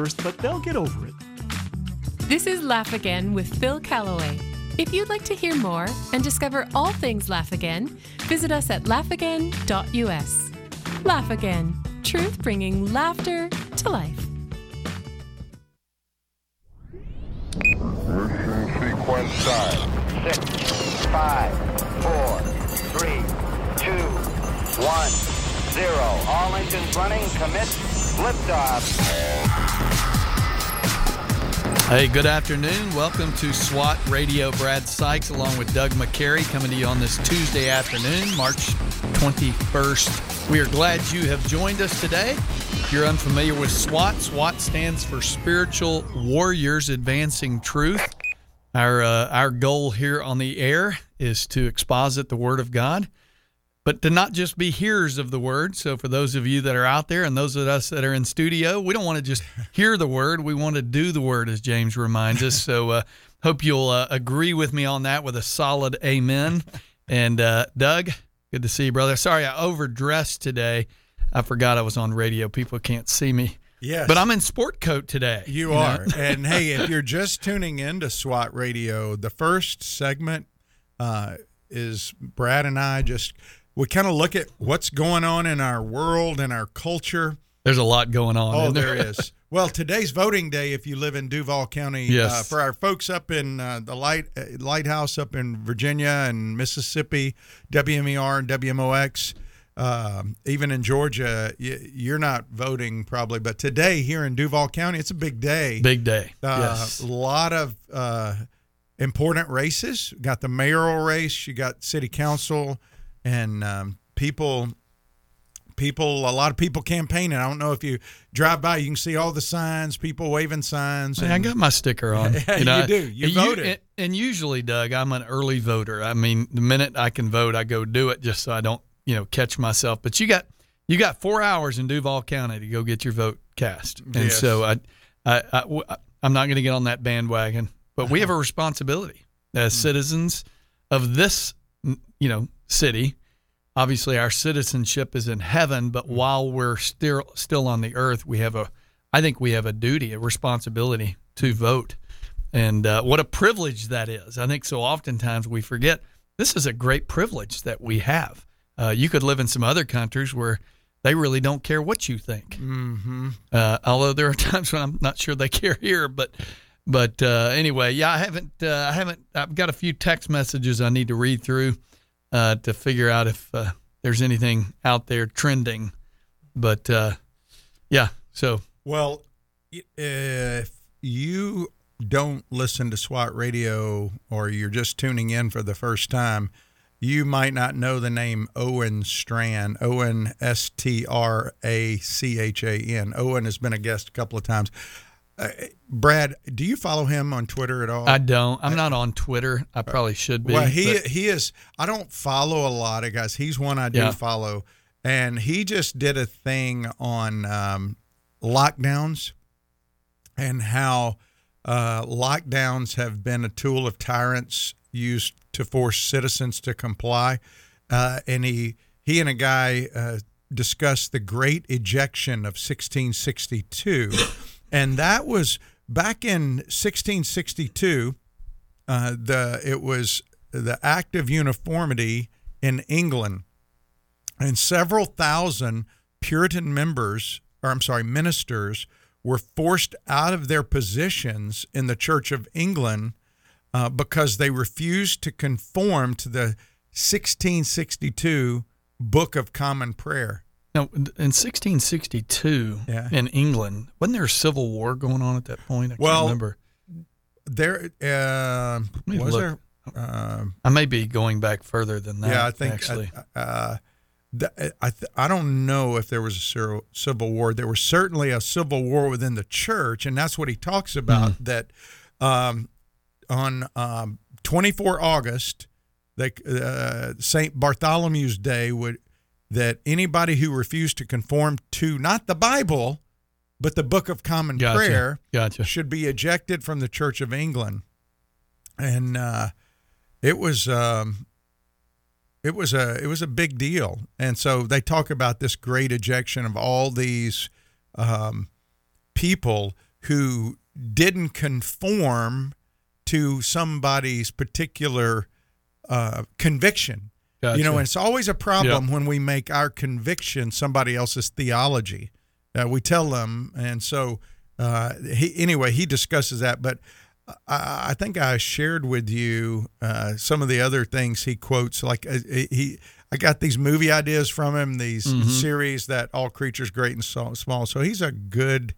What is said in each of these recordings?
first, but they'll get over it. This is Laugh Again with Phil Callaway. If you'd like to hear more and discover all things Laugh Again, visit us at laughagain.us. Laugh Again, truth bringing laughter to life. Mission sequence time. Six, five, four, three, two, one, zero. All engines running. Commit. Liftoff. Hey, good afternoon. Welcome to SWAT Radio. Brad Sykes along with Doug McCary coming to you on this Tuesday afternoon, March 21st. We are glad you have joined us today. If you're unfamiliar with SWAT, SWAT stands for Spiritual Warriors Advancing Truth. Our uh, our goal here on the air is to exposit the Word of God but to not just be hearers of the word. So, for those of you that are out there and those of us that are in studio, we don't want to just hear the word. We want to do the word, as James reminds us. So, uh, hope you'll uh, agree with me on that with a solid amen. And, uh, Doug, good to see you, brother. Sorry, I overdressed today. I forgot I was on radio. People can't see me. Yes. But I'm in sport coat today. You, you are. and hey, if you're just tuning in to SWAT Radio, the first segment uh, is Brad and I just we kind of look at what's going on in our world and our culture. There's a lot going on. Oh, there is. Well, today's voting day. If you live in Duval County, yes. Uh, for our folks up in uh, the light uh, lighthouse up in Virginia and Mississippi, WMER and WMOX, um, even in Georgia, you're not voting probably, but today here in Duval County, it's a big day. Big day. Uh, yes. A lot of uh, important races. You got the mayoral race. You got city council and um, people people a lot of people campaigning. I don't know if you drive by you can see all the signs people waving signs and, i got my sticker on. You, know, you do. You, you voted and, and, usually doug i'm an early voter. I mean the minute i can vote i go do it just so i don't you know catch myself. But you got you got four hours in duval county to go get your vote cast. And yes. so i i, I i'm not going to get on that bandwagon but we have a responsibility as Hmm. citizens of this you know city obviously our citizenship is in heaven but while we're still still on the earth we have a i think we have a duty a responsibility to vote. And uh, what a privilege that is. I think so oftentimes we forget this is a great privilege that we have. Uh, you could live in some other countries where they really don't care what you think. Mm-hmm. uh, although there are times when i'm not sure they care here but but uh, anyway yeah i haven't uh, i haven't i've got a few text messages i need to read through uh, to figure out if uh, there's anything out there trending. But uh, yeah, so. Well, if you don't listen to SWAT radio or you're just tuning in for the first time, you might not know the name Owen Strachan. Owen, S T R A C H A N. Owen has been a guest a couple of times. Uh, Brad, do you follow him on Twitter at all? I don't. I'm not on Twitter. I probably should be. Well, he but. he is. I don't follow a lot of guys. He's one I do Yeah. follow, and he just did a thing on um, lockdowns and how uh, lockdowns have been a tool of tyrants used to force citizens to comply. Uh, and he he and a guy uh, discussed the Great Ejection of 1662, and that was back in 1662. Uh, the it was the Act of Uniformity in England, and several thousand Puritan members, or I'm sorry, ministers, were forced out of their positions in the Church of England uh, because they refused to conform to the 1662 Book of Common Prayer. Now, in 1662 Yeah. in England, wasn't there a civil war going on at that point? I can't Well, remember. There uh, was look. there. Um, I may be going back further than that. yeah, I think actually. Uh, th- I th- I don't know if there was a civil war. There was certainly a civil war within the church, and that's what he talks about. Mm-hmm. That um, on um, 24 August, they, uh, Saint Bartholomew's Day would that anybody who refused to conform to not the Bible, but the Book of Common Gotcha. Prayer Gotcha. should be ejected from the Church of England, and uh, it was um, it was a it was a big deal. And so they talk about this great ejection of all these um, people who didn't conform to somebody's particular uh, conviction. You know, and it's always a problem when we make our conviction somebody else's theology. Uh, we tell them, and so uh, he anyway he discusses that. But I, I think I shared with you uh, some of the other things he quotes. Like uh, he, I got these movie ideas from him, these series that all creatures great and small. So he's a good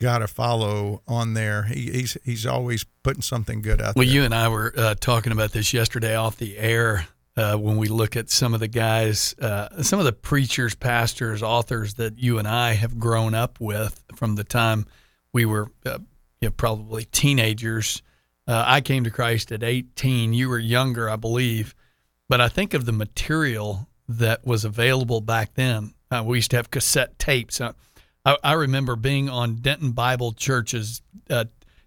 guy to follow on there. He, he's he's always putting something good out Well, there. you and I were uh, talking about this yesterday off the air uh, when we look at some of the guys, uh, some of the preachers, pastors, authors that you and I have grown up with from the time we were uh, you know, probably teenagers. Uh, I came to Christ at 18. You were younger, I believe. But I think of the material that was available back then. Uh, we used to have cassette tapes. Uh, I, I remember being on Denton Bible Church's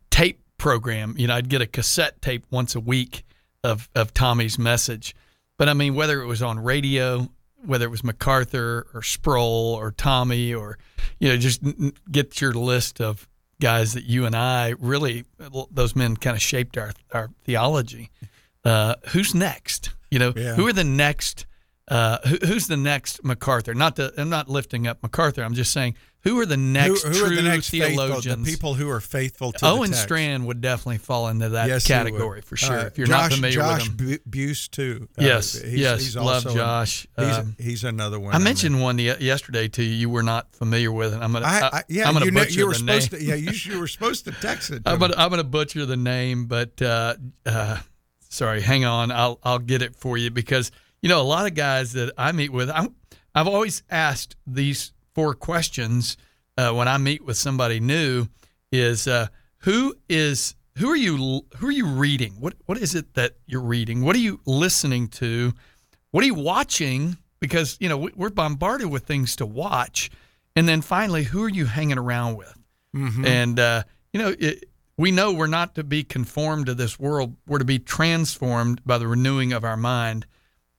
tape program. You know, I'd get a cassette tape once a week of, of Tommy's message. But I mean, whether it was on radio, whether it was MacArthur or Sproul or Tommy, or, you know, just get your list of guys that you and I really, those men kind of shaped our, our theology. Uh, who's next? You know, Yeah. who are the next? Uh, who, who's the next MacArthur? Not the, I'm not lifting up MacArthur. I'm just saying who are the next who, who true are the next faithful, theologians? the people who are faithful to Owen the text. Strachan would definitely fall into that Yes, category for sure. Uh, if you're Josh, not familiar Josh with him, Bu- Buice too. Uh, yes, he's- yes, he's love an- Josh. he's, Um, he's another one. I mentioned one ye- yesterday to you. You were not familiar with it. I'm gonna. I, I, I, yeah, I'm gonna you, know, you were the name. supposed to. Yeah, you, you were supposed to text it. To I'm gonna, I'm gonna butcher the name, but uh, uh, sorry, hang on. I'll I'll get it for you because you know a lot of guys that I meet with. I'm, I've always asked these four questions uh, when I meet with somebody new: is uh, who is who are you who are you reading? What what is it that you're reading? What are you listening to? What are you watching? Because you know we- we're bombarded with things to watch, and then finally, who are you hanging around with? And uh, you know, it, we know we're not to be conformed to this world. We're to be transformed by the renewing of our mind.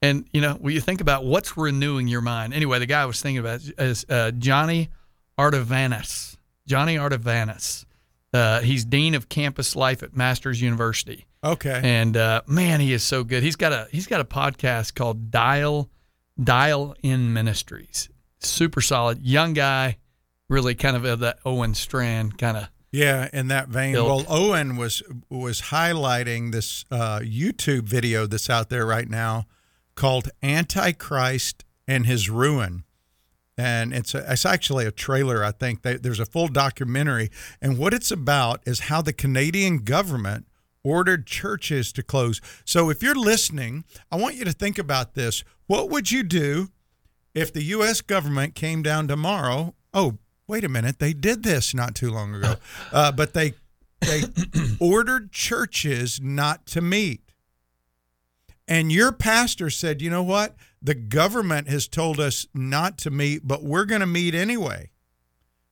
And you know, when you think about what's renewing your mind. Anyway, the guy I was thinking about is uh, Johnny Ardavanis. Johnny Ardavanis. Uh, he's dean of campus life at Masters University, okay. and uh, man, he is so good. He's got a he's got a podcast called Dial Dial In Ministries. Super solid, young guy, really kind of of that Owen Strachan kind of. Yeah, in that vein. Well, Owen was was highlighting this uh, YouTube video that's out there right now called "Antichrist and His Ruin," and it's a, it's actually a trailer. I think They- there's a full documentary, and what it's about is how the Canadian government ordered churches to close. So, if you're listening, I want you to think about this. What would you do if the U.S. government came down tomorrow? Oh, wait a minute, they did this not too long ago, uh, but they they ordered churches not to meet. And your pastor said, you know what? The government has told us not to meet, but we're going to meet anyway.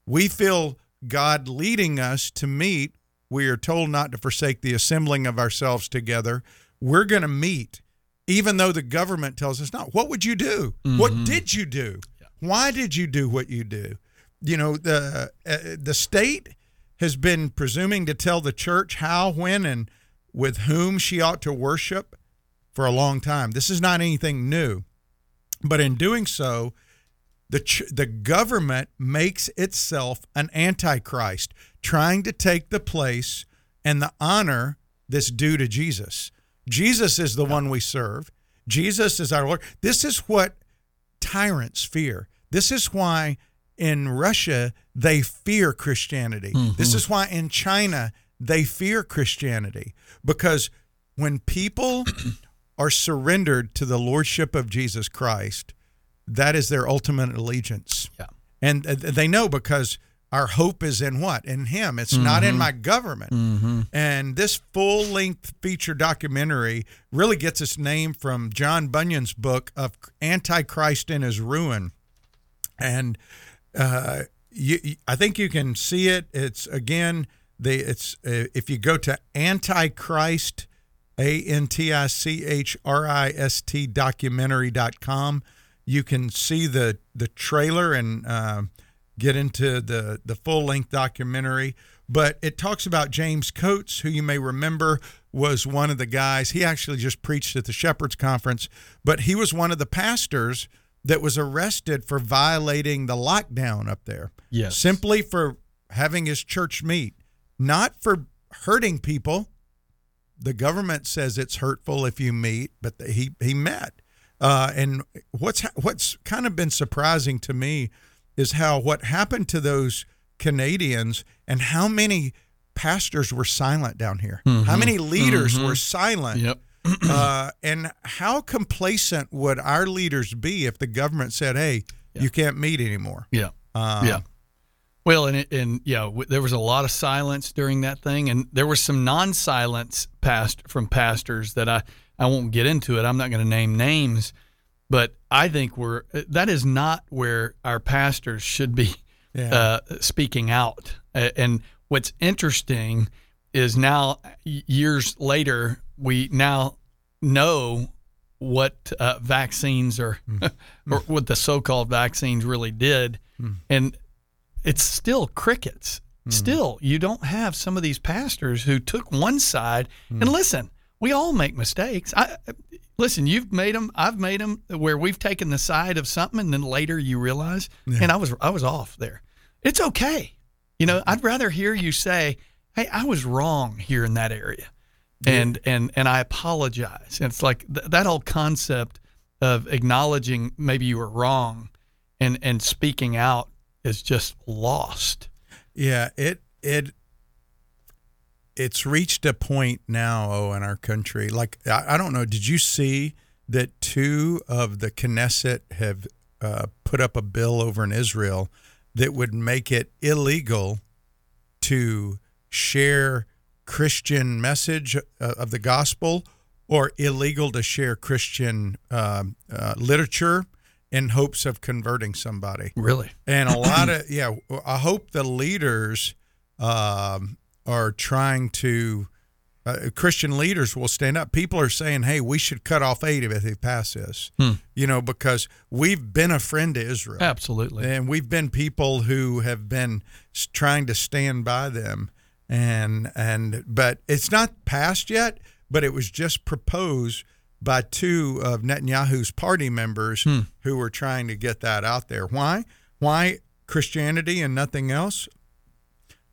We feel God leading us to meet. We are told not to forsake the assembling of ourselves together. We're going to meet, even though the government tells us not. What would you do? What did you do? Why did you do what you do? You know, the uh, the state has been presuming to tell the church how, when, and with whom she ought to worship for a long time. This is not anything new. But in doing so, the ch- the government makes itself an antichrist, trying to take the place and the honor that's due to Jesus. Jesus is the one we serve. Jesus is our Lord. This is what tyrants fear. This is why in Russia they fear Christianity. Mm-hmm. This is why in China they fear Christianity because when people are surrendered to the lordship of Jesus Christ, that is their ultimate allegiance. Yeah. And they know because our hope is in what? In Him. It's not in my government. And this full length feature documentary really gets its name from John Bunyan's book of Antichrist and His Ruin. And uh, you- I think you can see it. It's again, the it's uh, if you go to Antichrist, A N T I C H R I S T documentary.com, you can see the the trailer and uh, get into the the full length documentary. but it talks about James Coates, who you may remember was one of the guys. He actually just preached at the Shepherds Conference, but he was one of the pastors that was arrested for violating the lockdown up there. Yes. Simply for having his church meet, not for hurting people. The government says it's hurtful if you meet, but he he met. Uh, and what's what's kind of been surprising to me is how what happened to those Canadians and how many pastors were silent down here. How many leaders were silent? Yep. uh, and how complacent would our leaders be if the government said, "Hey, you can't meet anymore"? Yeah. Um, yeah. Well, and it, and yeah, w- there was a lot of silence during that thing, and there was some non-silence past from pastors that I I won't get into it. I'm not going to name names, but I think we're that is not where our pastors should be Yeah. uh, speaking out. Uh, and what's interesting is now years later we now know what uh, vaccines are or what the so-called vaccines really did and it's still crickets. Mm-hmm. Still you don't have some of these pastors who took one side mm. and listen we all make mistakes. I listen you've made them i've made them where we've taken the side of something and then later you realize and i was i was off there. It's okay. You know i'd rather hear you say hey i was wrong here in that area. And and and i apologize. And it's like th- that whole concept of acknowledging maybe you were wrong and and speaking out is just lost Yeah, it it it's reached a point now, oh, in our country. Like I, I don't know, did you see that two of the Knesset have uh, put up a bill over in Israel that would make it illegal to share Christian message uh, of the gospel or illegal to share Christian um uh, literature in hopes of converting somebody. Really? And a lot of yeah i hope the leaders um, are trying to uh, christian leaders will stand up. People are saying hey we should cut off aid if they pass this. You know because we've been a friend to israel. Absolutely. And we've been people who have been trying to stand by them. And and but it's not passed yet but it was just proposed by two of Netanyahu's party members who were trying to get that out there. Why? Why Christianity and nothing else?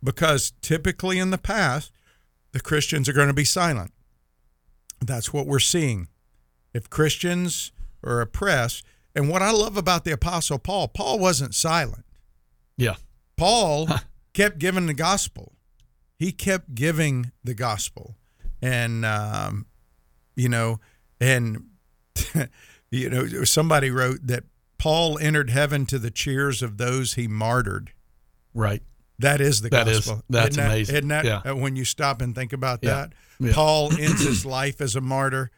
Because typically in the past the Christians are going to be silent. That's what we're seeing. If Christians are oppressed and what I love about the apostle Paul Paul wasn't silent. Yeah. Paul kept giving the gospel. He kept giving the gospel, and um, you know, and you know, somebody wrote that Paul entered heaven to the cheers of those he martyred. right That is the That is- gospel. that's isn't that, amazing. Isn't that Yeah. when you stop and think about Yeah. that? Yeah. Paul ends his life as a martyr,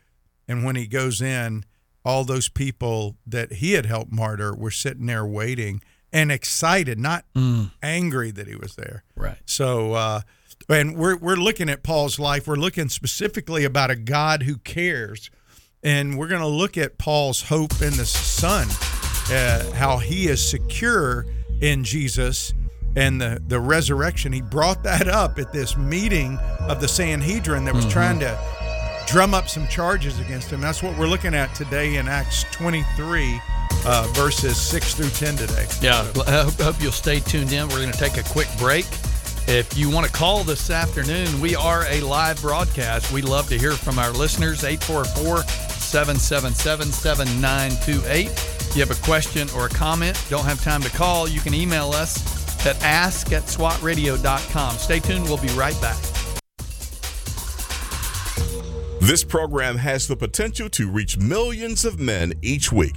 and when he goes in, all those people that he had helped martyr were sitting there waiting and excited, not Mm. angry that he was there. right So, uh, and we're we're looking at Paul's life. We're looking specifically about a God who cares, and we're going to look at Paul's hope in the Son, uh, how he is secure in Jesus and the the resurrection. He brought that up at this meeting of the Sanhedrin that was trying to drum up some charges against him. That's what we're looking at today in Acts 23, uh, verses 6 through 10 today. Yeah, I hope, hope you'll stay tuned in. We're going to take a quick break. If you want to call this afternoon, we are a live broadcast. We'd love to hear from our listeners, 844 777 7928. If you have a question or a comment, don't have time to call, you can email us at ask at swatradio.com. Stay tuned. We'll be right back. This program has the potential to reach millions of men each week.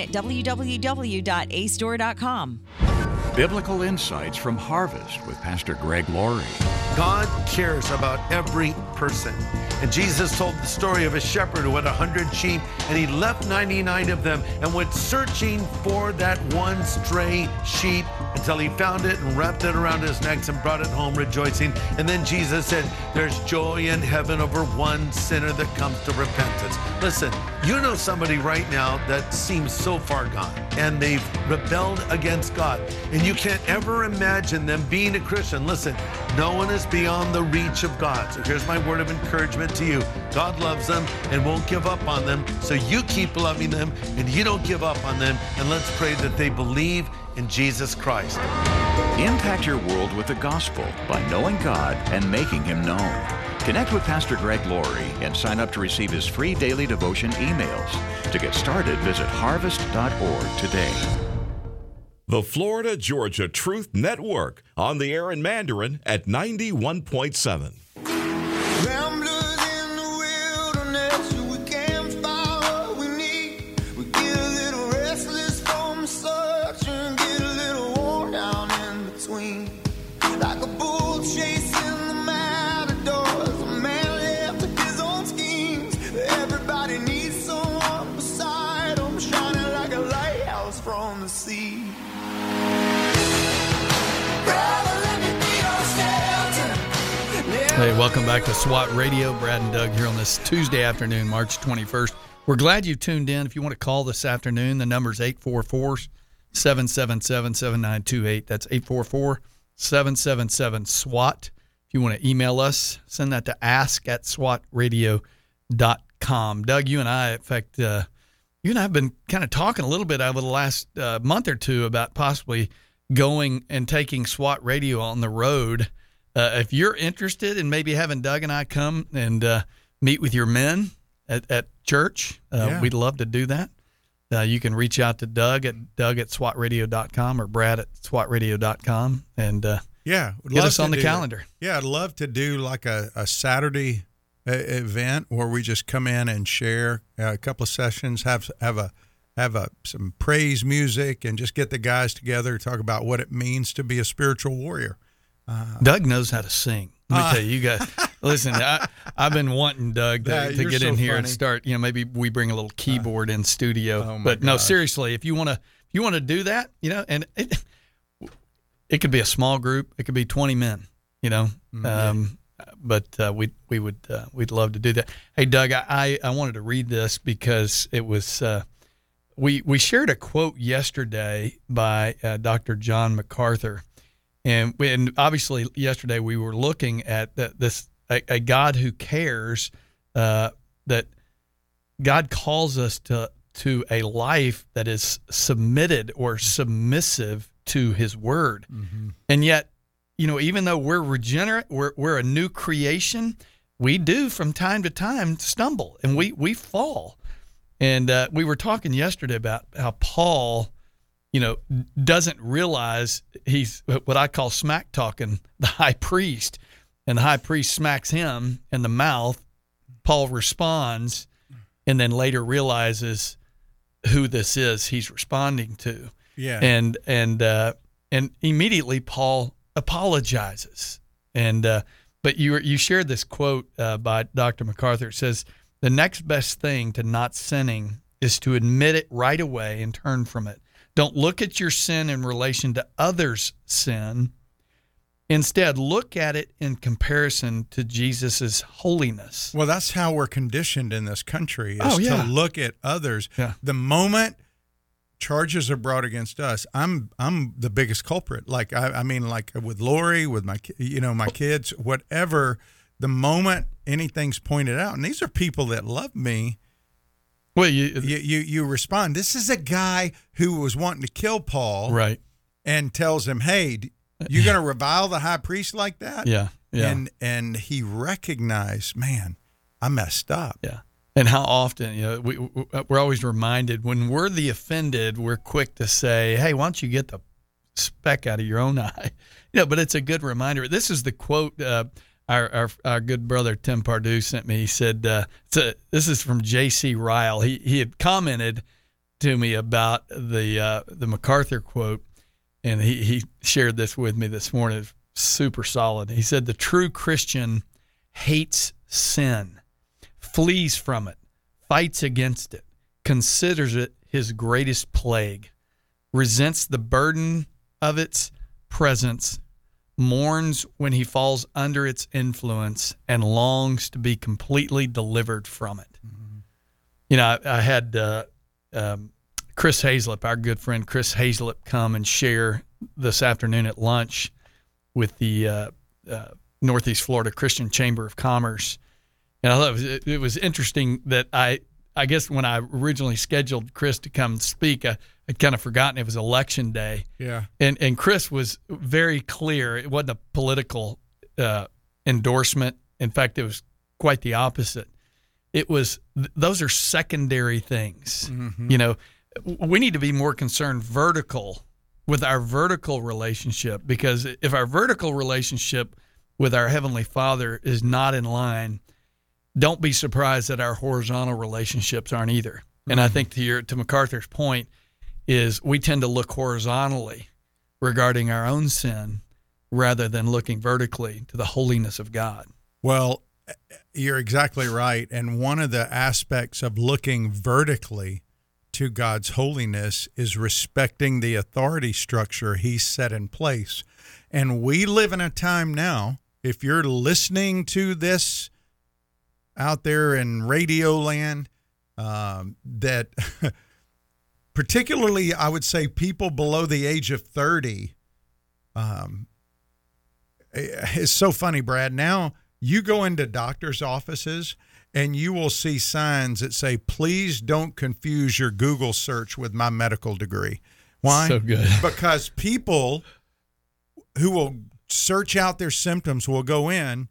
at www.acedoor.com. Biblical insights from Harvest with Pastor Greg Laurie. God cares about every person. And Jesus told the story of a shepherd who had a hundred sheep and he left 99 of them and went searching for that one stray sheep until he found it and wrapped it around his neck and brought it home rejoicing. And then Jesus said, There's joy in heaven over one sinner that comes to repentance. Listen, you know somebody right now that seems so far gone and they've rebelled against God. And you can't ever imagine them being a Christian. Listen, no one is beyond the reach of God. So here's my word of encouragement to you God loves them and won't give up on them. So you keep loving them and you don't give up on them. And let's pray that they believe in Jesus Christ. Impact your world with the gospel by knowing God and making Him known. Connect with Pastor Greg Laurie and sign up to receive his free daily devotion emails. To get started, visit harvest.org today. The Florida Georgia Truth Network on the air in Mandarin at 91.7. Hey, welcome back to SWAT Radio. Brad and Doug here on this Tuesday afternoon, March 21st. We're glad you tuned in. If you want to call this afternoon, the number is 844 777 7928. That's 844 777 SWAT. If you want to email us, send that to ask at swatradio.com. Doug, you and I, in fact, uh, you and I have been kind of talking a little bit over the last uh, month or two about possibly going and taking SWAT Radio on the road. Uh, if you're interested in maybe having Doug and I come and uh, meet with your men at, at church, uh, Yeah. we'd love to do that. Uh, you can reach out to Doug at Doug at swatradio.com or Brad at swatradio.com and uh, Yeah, get us on the do calendar. Yeah, I'd love to do like a, a Saturday uh, event where we just come in and share a couple of sessions, have have a have a some praise music, and just get the guys together talk about what it means to be a spiritual warrior. Doug knows how to sing. Let me Ah. tell you, you guys, listen, I, I've been wanting Doug to, Yeah, to get so in here and start, you know, maybe we bring a little keyboard in studio. oh but no, seriously, if you want to, you want to do that, you know, and it, it could be a small group, it could be 20 men, you know, Mm-hmm. um, but uh, we we would uh, we'd love to do that. Hey, Doug, I, I I wanted to read this because it was uh, we we shared a quote yesterday by uh, Dr. John MacArthur, and we- and obviously yesterday we were looking at that this a, a God who cares uh, that God calls us to to a life that is submitted or submissive to His Word, and yet you know even though we're regenerate, we're we're a new creation. We do from time to time stumble and we we fall. And uh, we were talking yesterday about how Paul, you know, doesn't realize he's what I call smack talking the high priest, and the high priest smacks him in the mouth. Paul responds, and then later realizes who this is he's responding to, Yeah, and and uh, and immediately Paul apologizes. And uh, but you you shared this quote uh, by Dr. MacArthur. It says the next best thing to not sinning is to admit it right away and turn from it. Don't look at your sin in relation to others' sin. Instead, look at it in comparison to Jesus' holiness. Well, that's how we're conditioned in this country is Oh, yeah. to look at others. Yeah. The moment charges are brought against us, I'm I'm the biggest culprit. Like I, I mean, like with Lori, with my you know my kids, whatever. The moment anything's pointed out, and these are people that love me, Well, you, you, you you respond. This is a guy who was wanting to kill Paul, right? And tells him, "Hey, you're going to revile the high priest like that?" Yeah, yeah. And and he recognized, man, I messed up. Yeah. And how often, you know, we, we- we're always reminded when we're the offended, we're quick to say, "Hey, why don't you get the speck out of your own eye?" You know, but it's a good reminder. This is the quote uh, our, our our good brother Tim Pardue sent me. He said, uh, a, "This is from J.C. Ryle. He he had commented to me about the uh, the MacArthur quote, and he he shared this with me this morning. It's super solid. He said, "The true Christian hates sin." flees from it, fights against it, considers it his greatest plague, resents the burden of its presence, mourns when he falls under its influence, and longs to be completely delivered from it. You know, I, I had uh, um, Chris Hazlip, our good friend Chris Hazlip, come and share this afternoon at lunch with the uh, uh, Northeast Florida Christian Chamber of Commerce. And I thought it was, it was interesting that I, I guess when I originally scheduled Chris to come speak, I, I'd kind of forgotten it was election day. Yeah. And and Chris was very clear. It wasn't a political uh, endorsement. In fact, it was quite the opposite. It was th- those are secondary things. You know, we need to be more concerned vertical with our vertical relationship because if our vertical relationship with our heavenly Father is not in line, don't be surprised that our horizontal relationships aren't either. And I think to your to MacArthur's point is we tend to look horizontally regarding our own sin rather than looking vertically to the holiness of God. Well, you're exactly right. And one of the aspects of looking vertically to God's holiness is respecting the authority structure He's set in place. And we live in a time now, if you're listening to this out there in radio land, um, that particularly, I would say, people below the age of 30 um, it's so funny, Brad. Now you go into doctors' offices and you will see signs that say, please don't confuse your Google search with my medical degree. Why? So good. Because people who will search out their symptoms will go in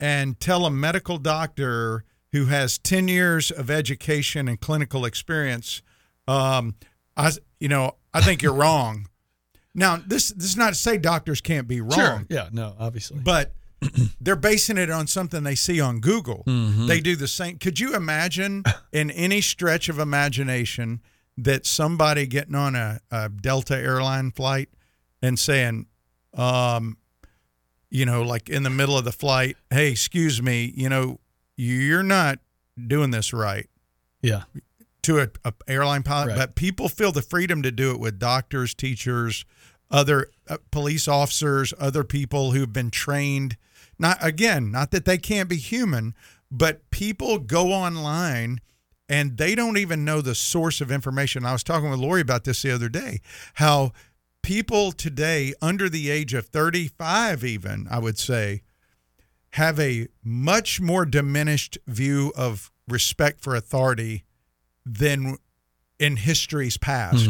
and tell a medical doctor who has 10 years of education and clinical experience, um, I, you know, I think you're wrong. Now, this this is not to say doctors can't be wrong. Sure. Yeah, no, obviously. But they're basing it on something they see on Google. Mhm. They do the same. Could you imagine in any stretch of imagination that somebody getting on a, a Delta airline flight and saying, um, you know, like in the middle of the flight, hey, excuse me, you know, you're not doing this right Yeah. To a, a airline pilot, Right. but people feel the freedom to do it with doctors, teachers, other uh, police officers, other people who've been trained. Not again, not that they can't be human, but people go online and they don't even know the source of information. I was talking with Lori about this the other day, how people today under the age of 35 even, I would say, have a much more diminished view of respect for authority than in history's past.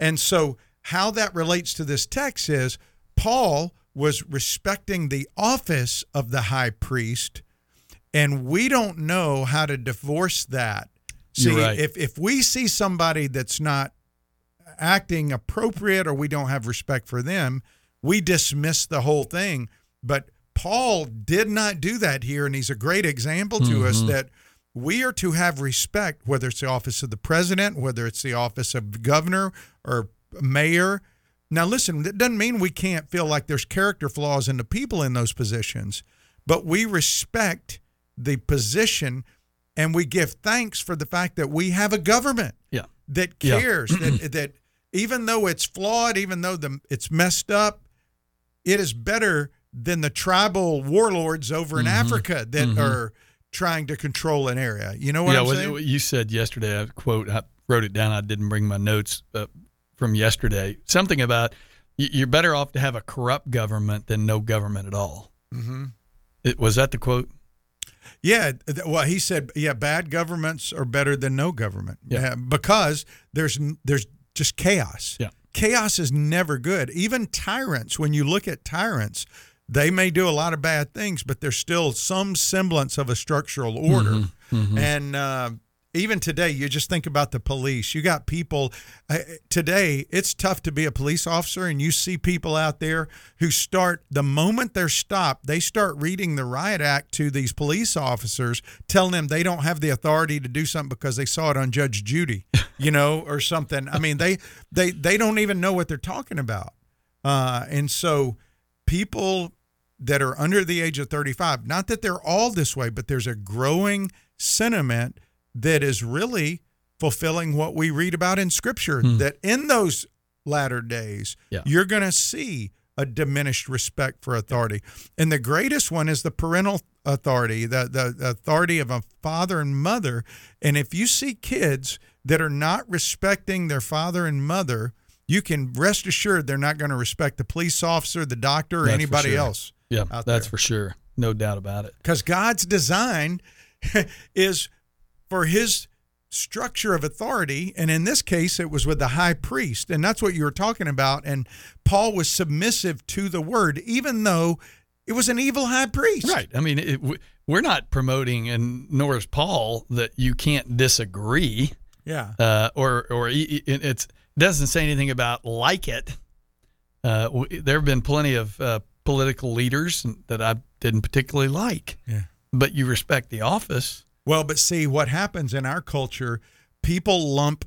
And so, how that relates to this text is Paul was respecting the office of the high priest, and we don't know how to divorce that. See, right. if, if we see somebody that's not acting appropriate or we don't have respect for them, we dismiss the whole thing. But Paul did not do that here, and he's a great example to us Mhm. that we are to have respect, whether it's the office of the president, whether it's the office of governor or mayor. Now, listen, that doesn't mean we can't feel like there's character flaws in the people in those positions, but we respect the position and we give thanks for the fact that we have a government Yeah. that Yeah. cares that that even though it's flawed, even though the it's messed up, it is better than the tribal warlords over in Mhm. Africa that Mhm. are trying to control an area. You know what yeah, I'm what, saying? what you said yesterday, I quote, I wrote it down. I didn't bring my notes from yesterday. Something about you're better off to have a corrupt government than no government at all. mm-hmm. It, was that the quote? Yeah, well, he said, yeah, bad governments are better than no government. Yeah. Uh, because there's there's just chaos. Yeah. Chaos is never good. Even tyrants, when you look at tyrants, they may do a lot of bad things, but there's still some semblance of a structural order. And uh, even today, you just think about the police. You got people uh, today. It's tough to be a police officer, and you see people out there who start the moment they're stopped, they start reading the riot act to these police officers, telling them they don't have the authority to do something because they saw it on Judge Judy, you know, or something. I mean, they they they don't even know what they're talking about, uh, and so people that are under the age of 35 not that they're all this way but there's a growing sentiment that is really fulfilling what we read about in scripture hmm. that in those latter days Yeah. you're going to see a diminished respect for authority. And the greatest one is the parental authority the, the the authority of a father and mother. And if you see kids that are not respecting their father and mother you can rest assured they're not going to respect the police officer the doctor or That's anybody sure. else Yeah, that's there. for sure. No doubt about it. because God's design is for his structure of authority. And in this case, it was with the high priest. And that's what you were talking about. And Paul was submissive to the word, even though it was an evil high priest. Right. I mean, it, we- we're not promoting, and nor is Paul, that you can't disagree, Yeah. uh, or or it doesn't say anything about like it. Uh, there have been plenty of uh, political leaders that I didn't particularly like, Yeah. but you respect the office. Well, but see what happens in our culture, people lump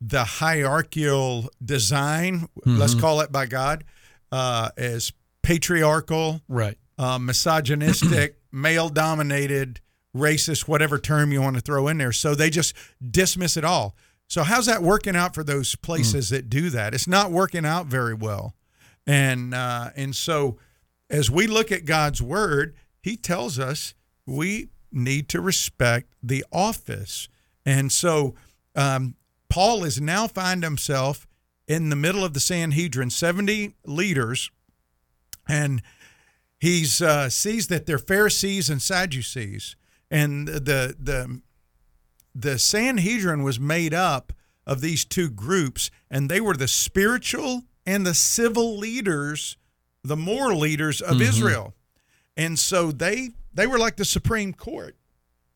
the hierarchical design, let's call it by God, uh, as patriarchal, Right. uh, misogynistic, male dominated, racist, whatever term you want to throw in there. So they just dismiss it all. So how's that working out for those places that do that? It's not working out very well. And uh, and so as we look at God's word, he tells us we need to respect the office. And so um, Paul is now find himself in the middle of the Sanhedrin, 70 leaders, and he uh, sees that they're Pharisees and Sadducees, and the the the Sanhedrin was made up of these two groups, and they were the spiritual and the civil leaders, the moral leaders of Israel, and so they they were like the supreme court,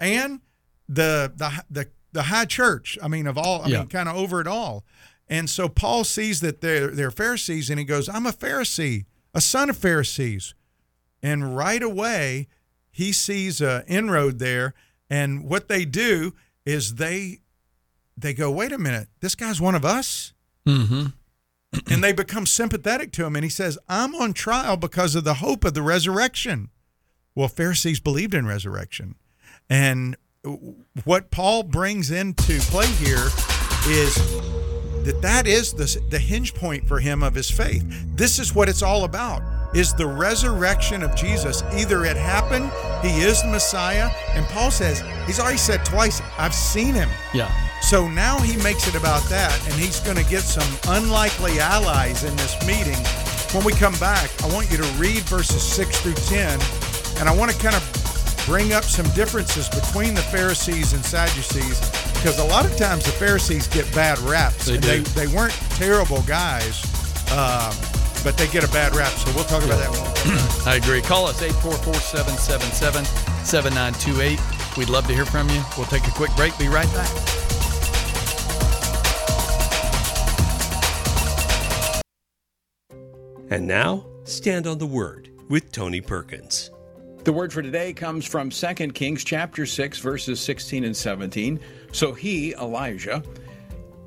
and the the the the high church. I mean, of all, I Yeah. mean, kind of over it all. And so Paul sees that they're they're Pharisees, and he goes, "I'm a Pharisee, a son of Pharisees." And right away, he sees a inroad there. And what they do is they they go, wait a minute, this guy's one of us. Mm-hmm. And they become sympathetic to him. And he says, I'm on trial because of the hope of the resurrection. Well, Pharisees believed in resurrection. And what Paul brings into play here is that that is the, the hinge point for him of his faith. This is what it's all about is the resurrection of Jesus. Either it happened, he is the Messiah, and Paul says, he's already said twice, I've seen him. Yeah. So now he makes it about that, and he's going to get some unlikely allies in this meeting. When we come back, I want you to read verses 6 through 10, and I want to kind of bring up some differences between the Pharisees and Sadducees, because a lot of times the Pharisees get bad raps. They and. They, they weren't terrible guys, um, but they get a bad rap. So we'll talk about that one. I agree. Call us 844 777 7928. We'd love to hear from you. We'll take a quick break. Be right back. And now, Stand on the Word with Tony Perkins. The word for today comes from 2 Kings chapter 6 verses 16 and 17. So he, Elijah,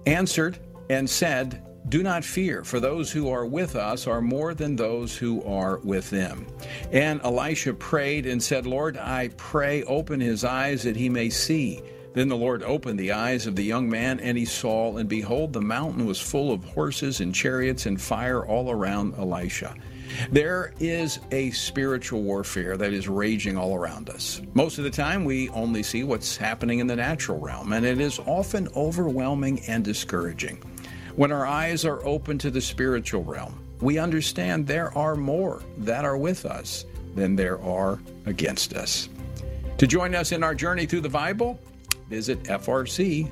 answered and said, "Do not fear, for those who are with us are more than those who are with them." And Elisha prayed and said, "Lord, I pray open his eyes that he may see." Then the Lord opened the eyes of the young man, and he saw, and behold, the mountain was full of horses and chariots and fire all around Elisha. There is a spiritual warfare that is raging all around us. Most of the time, we only see what's happening in the natural realm, and it is often overwhelming and discouraging. When our eyes are open to the spiritual realm, we understand there are more that are with us than there are against us. To join us in our journey through the Bible, visit frc.org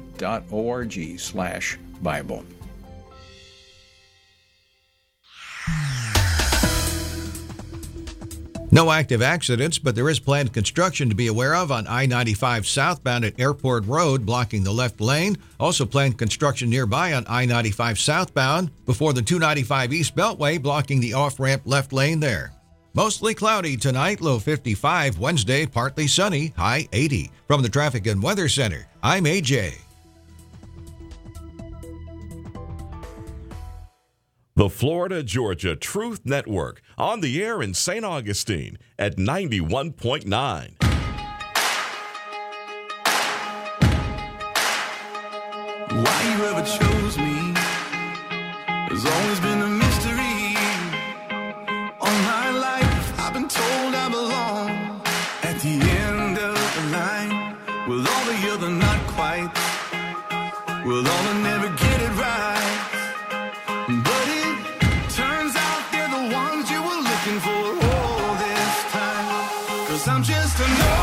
No active accidents, but there is planned construction to be aware of on I 95 southbound at Airport Road, blocking the left lane. Also, planned construction nearby on I 95 southbound before the 295 East Beltway, blocking the off ramp left lane there. Mostly cloudy tonight, low 55. Wednesday, partly sunny, high 80. From the Traffic and Weather Center, I'm AJ. The Florida Georgia Truth Network on the air in St. Augustine at 91.9. Why you ever chose me has always been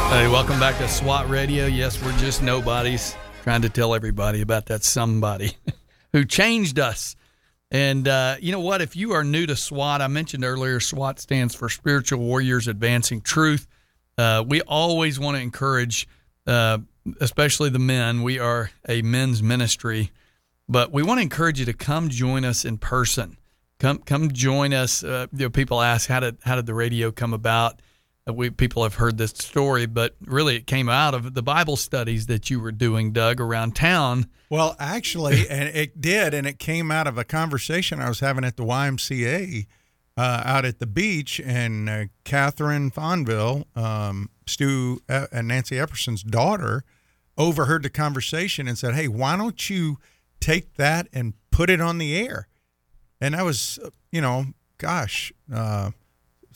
Hey, welcome back to SWAT Radio. Yes, we're just nobodies trying to tell everybody about that somebody who changed us. And uh, you know what? If you are new to SWAT, I mentioned earlier, SWAT stands for Spiritual Warriors Advancing Truth. Uh, we always want to encourage, uh, especially the men. We are a men's ministry, but we want to encourage you to come join us in person. Come, come join us. Uh, you know, people ask how did how did the radio come about? Uh, we people have heard this story, but really it came out of the Bible studies that you were doing, Doug, around town. Well, actually, and it did, and it came out of a conversation I was having at the YMCA uh, out at the beach, and uh, Catherine Fonville, um, Stu uh, and Nancy Epperson's daughter, overheard the conversation and said, "Hey, why don't you take that and put it on the air?" And that was, uh, you know, gosh. Uh,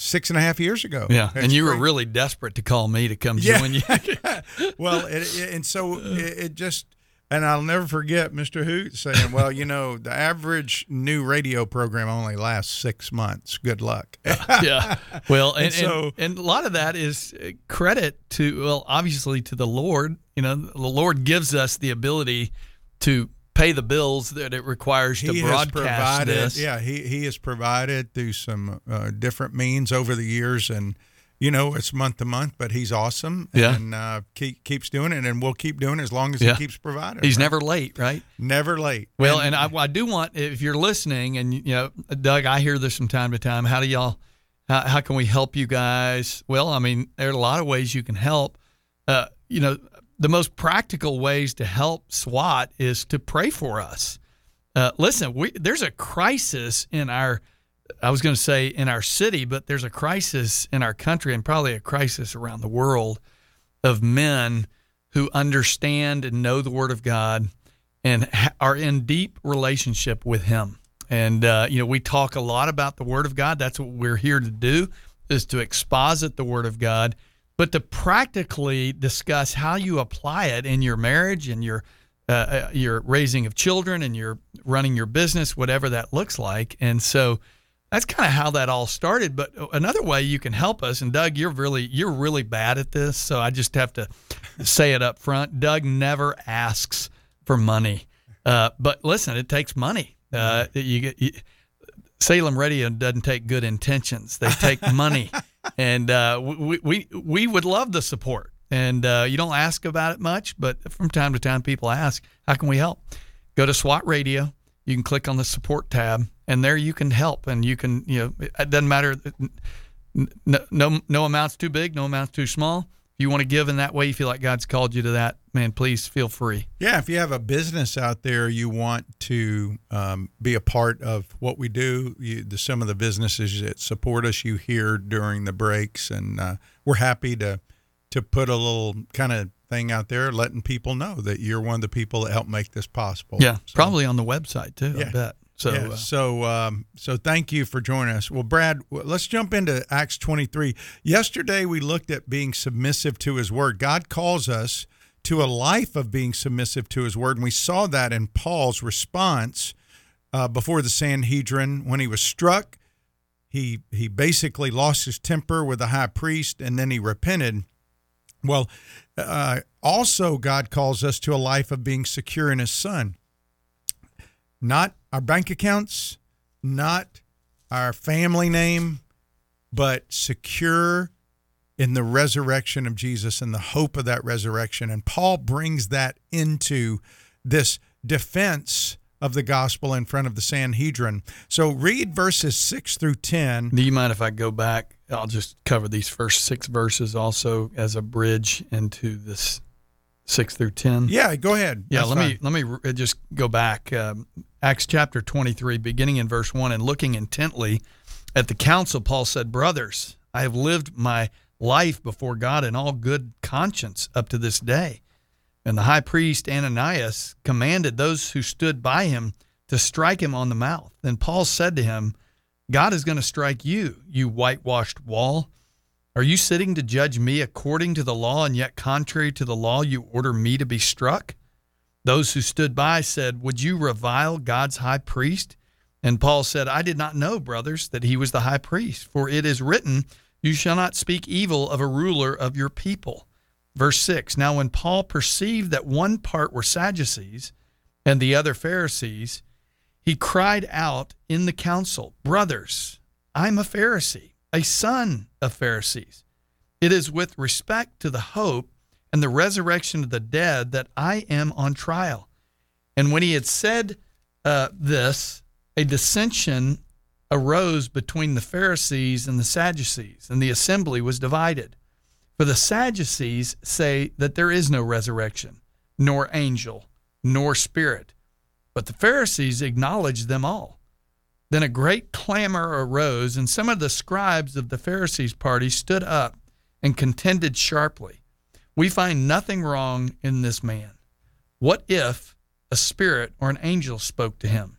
Six and a half years ago. Yeah, That's and you were really desperate to call me to come Yeah. join you. well, it, it- and so it, it just, and I'll never forget Mr. Hoot saying, "Well, you know, the average new radio program only lasts six months. Good luck." yeah. Well, and, And so- and, and a lot of that is uh, credit to, well, obviously to the Lord. You know, the Lord gives us the ability to pay the bills that it requires to he broadcast provided, this. yeah, he he has provided through some uh, different means over the years, and you know, it's month to month, but he's awesome, Yeah. and uh, keep, keeps doing it, and we'll keep doing it as long as Yeah. he keeps providing. He's right? never late, right? never late. Well, and I, I do want if you're listening, and you know, Doug, I hear this from time to time. How do y'all? How, how can we help you guys? Well, I mean, there are a lot of ways you can help. Uh, you know, the most practical ways to help SWAT is to pray for us. Uh, listen, we, there's a crisis in our. I was going to say in our city, but there's a crisis in our country and probably a crisis around the world of men who understand and know the Word of God and ha- are in deep relationship with Him. And uh, you know, we talk a lot about the Word of God. That's what we're here to do, is to exposit the Word of God, but to practically discuss how you apply it in your marriage and your uh, uh, your raising of children and your running your business, whatever that looks like. And so that's kind of how that all started. But another way you can help us, and Doug, you're really you're really bad at this, so I just have to say it up front. Doug never asks for money, uh, but listen, it takes money. Uh, you get. You, Salem Radio doesn't take good intentions; they take money, and uh, we, we we would love the support. And uh, you don't ask about it much, but from time to time, people ask, "How can we help?" Go to SWAT Radio. You can click on the support tab, and there you can help. And you can, you know, it doesn't matter. No, no, no amount's too big, no amount's too small. You want to give in that way, you feel like God's called you to that, man, please feel free. Yeah, if you have a business out there, you want to um, be a part of what we do. You, the, some of the businesses that support us, you hear during the breaks, and uh, we're happy to to put a little kind of thing out there, letting people know that you're one of the people that help make this possible. Yeah, probably on the website too. I bet. So, yeah, uh, so, um, so thank you for joining us. Well, Brad, let's jump into Acts 23. Yesterday, we looked at being submissive to His Word. God calls us to a life of being submissive to His Word, and we saw that in Paul's response uh, before the Sanhedrin when he was struck. He he basically lost his temper with the high priest, and then he repented. Well, uh, also, God calls us to a life of being secure in His Son. Not our bank accounts, not our family name, but secure in the resurrection of Jesus and the hope of that resurrection. And Paul brings that into this defense of the gospel in front of the Sanhedrin. So read verses 6 through 10. Do you mind if I go back? I'll just cover these first six verses also as a bridge into this six through ten. Yeah, go ahead. Yeah, That's let me let me just go back. Um, Acts chapter twenty three, beginning in verse one, and looking intently at the council, Paul said, "Brothers, I have lived my life before God in all good conscience up to this day." And the high priest Ananias commanded those who stood by him to strike him on the mouth. Then Paul said to him, God is going to strike you, you whitewashed wall. Are you sitting to judge me according to the law, and yet contrary to the law, you order me to be struck? Those who stood by said, Would you revile God's high priest? And Paul said, I did not know, brothers, that he was the high priest, for it is written, You shall not speak evil of a ruler of your people. Verse 6 Now, when Paul perceived that one part were Sadducees and the other Pharisees, he cried out in the council, Brothers, I'm a Pharisee, a son of Pharisees. It is with respect to the hope and the resurrection of the dead that I am on trial. And when he had said uh, this, a dissension arose between the Pharisees and the Sadducees, and the assembly was divided. For the Sadducees say that there is no resurrection, nor angel, nor spirit, but the Pharisees acknowledge them all. Then a great clamor arose, and some of the scribes of the Pharisees' party stood up and contended sharply. We find nothing wrong in this man. What if a spirit or an angel spoke to him?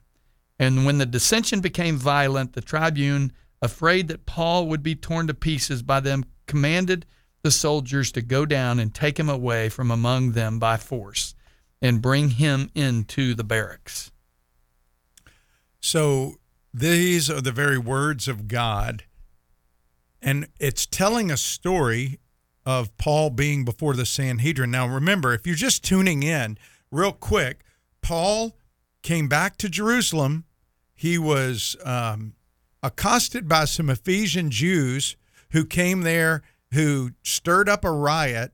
And when the dissension became violent, the tribune, afraid that Paul would be torn to pieces by them, commanded the soldiers to go down and take him away from among them by force and bring him into the barracks. So these are the very words of God. And it's telling a story of Paul being before the Sanhedrin. Now, remember, if you're just tuning in, real quick, Paul came back to Jerusalem. He was um, accosted by some Ephesian Jews who came there, who stirred up a riot.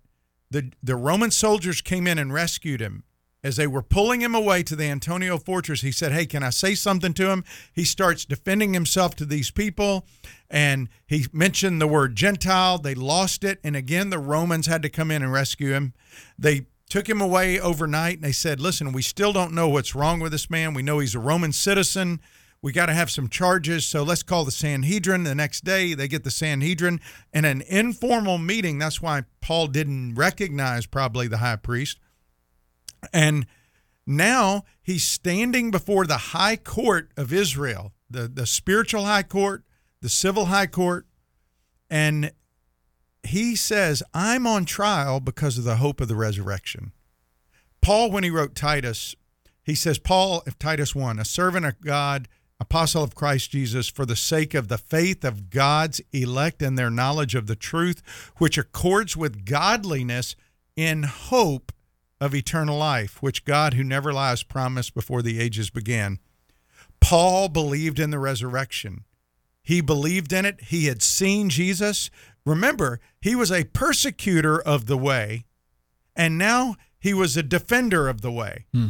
The, the Roman soldiers came in and rescued him as they were pulling him away to the Antonia fortress, he said, Hey, can I say something to him? He starts defending himself to these people, and he mentioned the word Gentile. They lost it. And again, the Romans had to come in and rescue him. They took him away overnight, and they said, Listen, we still don't know what's wrong with this man. We know he's a Roman citizen. We got to have some charges, so let's call the Sanhedrin. The next day, they get the Sanhedrin in an informal meeting. That's why Paul didn't recognize probably the high priest. And now he's standing before the high court of Israel, the, the spiritual high court, the civil high court. And he says, I'm on trial because of the hope of the resurrection. Paul, when he wrote Titus, he says, Paul of Titus 1, a servant of God, apostle of Christ Jesus, for the sake of the faith of God's elect and their knowledge of the truth, which accords with godliness in hope of eternal life, which God, who never lies, promised before the ages began. Paul believed in the resurrection. He believed in it. He had seen Jesus. Remember, he was a persecutor of the way, and now he was a defender of the way. Hmm.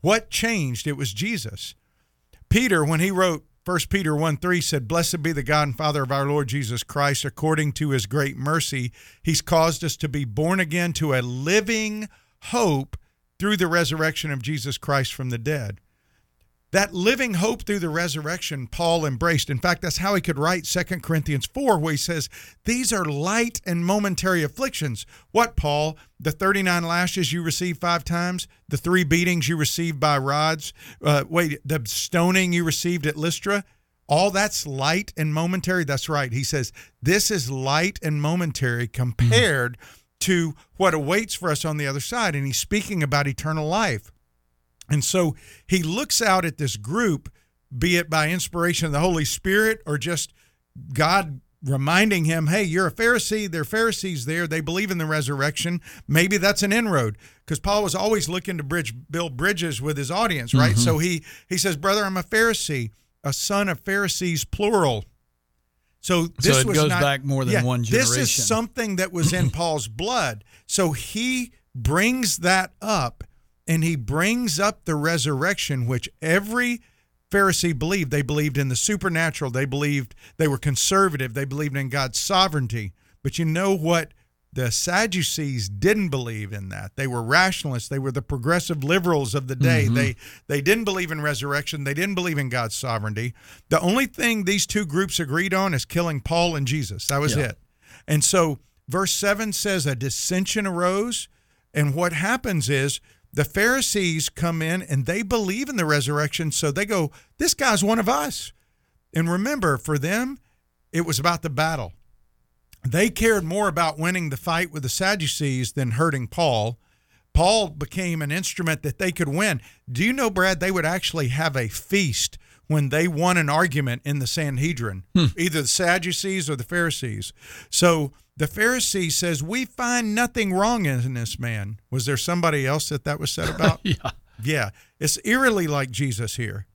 What changed? It was Jesus. Peter, when he wrote 1 Peter 1 3 said, Blessed be the God and Father of our Lord Jesus Christ, according to his great mercy, he's caused us to be born again to a living hope through the resurrection of Jesus Christ from the dead. That living hope through the resurrection, Paul embraced. In fact, that's how he could write 2 Corinthians 4, where he says, These are light and momentary afflictions. What, Paul? The 39 lashes you received five times? The three beatings you received by rods? Uh, wait, the stoning you received at Lystra? All that's light and momentary? That's right. He says, This is light and momentary compared to what awaits for us on the other side. And he's speaking about eternal life. And so he looks out at this group, be it by inspiration of the Holy Spirit or just God reminding him, hey, you're a Pharisee. There are Pharisees there. They believe in the resurrection. Maybe that's an inroad because Paul was always looking to bridge, build bridges with his audience, right? Mhm. So he, he says, brother, I'm a Pharisee, a son of Pharisees, plural. So this was goes not- back more than yeah, one This is something that was in Paul's blood. So he brings that up and he brings up the resurrection, which every Pharisee believed. They believed in the supernatural. They believed they were conservative. They believed in God's sovereignty. But you know what? The Sadducees didn't believe in that. They were rationalists. They were the progressive liberals of the day. Mhm. They they didn't believe in resurrection. They didn't believe in God's sovereignty. The only thing these two groups agreed on is killing Paul and Jesus. That was Yeah. it. And so verse 7 says a dissension arose. And what happens is the Pharisees come in and they believe in the resurrection. So they go, This guy's one of us. And remember, for them, it was about the battle. They cared more about winning the fight with the Sadducees than hurting Paul. Paul became an instrument that they could win. Do you know, Brad, they would actually have a feast when they won an argument in the Sanhedrin, hmm. either the Sadducees or the Pharisees. So the Pharisee says, We find nothing wrong in this man. Was there somebody else that that was said about? yeah. Yeah. It's eerily like Jesus here.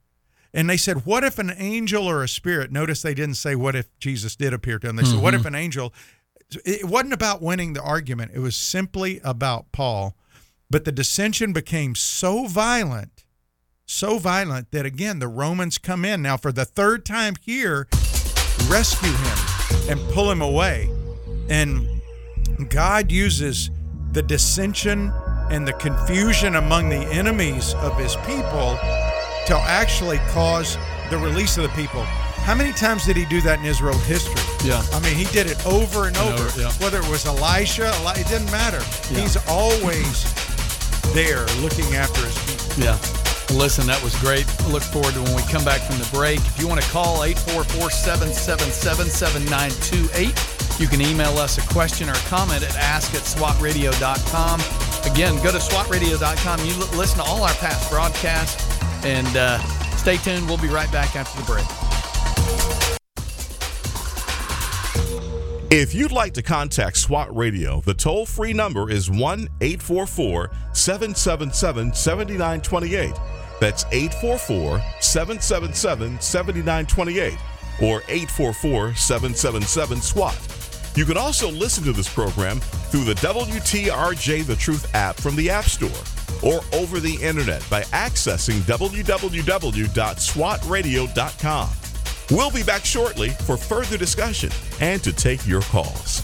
And they said, What if an angel or a spirit? Notice they didn't say, What if Jesus did appear to them? They said, What if mm-hmm. an angel? It wasn't about winning the argument, it was simply about Paul. But the dissension became so violent, so violent that again, the Romans come in now for the third time here, rescue him and pull him away. And God uses the dissension and the confusion among the enemies of his people to actually cause the release of the people. How many times did he do that in Israel history? Yeah. I mean, he did it over and And over. over, yeah. Whether it was Elisha, Eli- it didn't matter. Yeah. He's always there looking after his people. Yeah. Listen, that was great. I look forward to when we come back from the break. If you want to call 844 777 7928, you can email us a question or comment at ask at swatradio.com. Again, go to swatradio.com. You listen to all our past broadcasts and uh, stay tuned. We'll be right back after the break. If you'd like to contact SWAT Radio, the toll free number is 1 844 777 7928. That's 844 777 7928 or 844 777 SWAT. You can also listen to this program through the WTRJ The Truth app from the App Store or over the internet by accessing www.swatradio.com. We'll be back shortly for further discussion and to take your calls.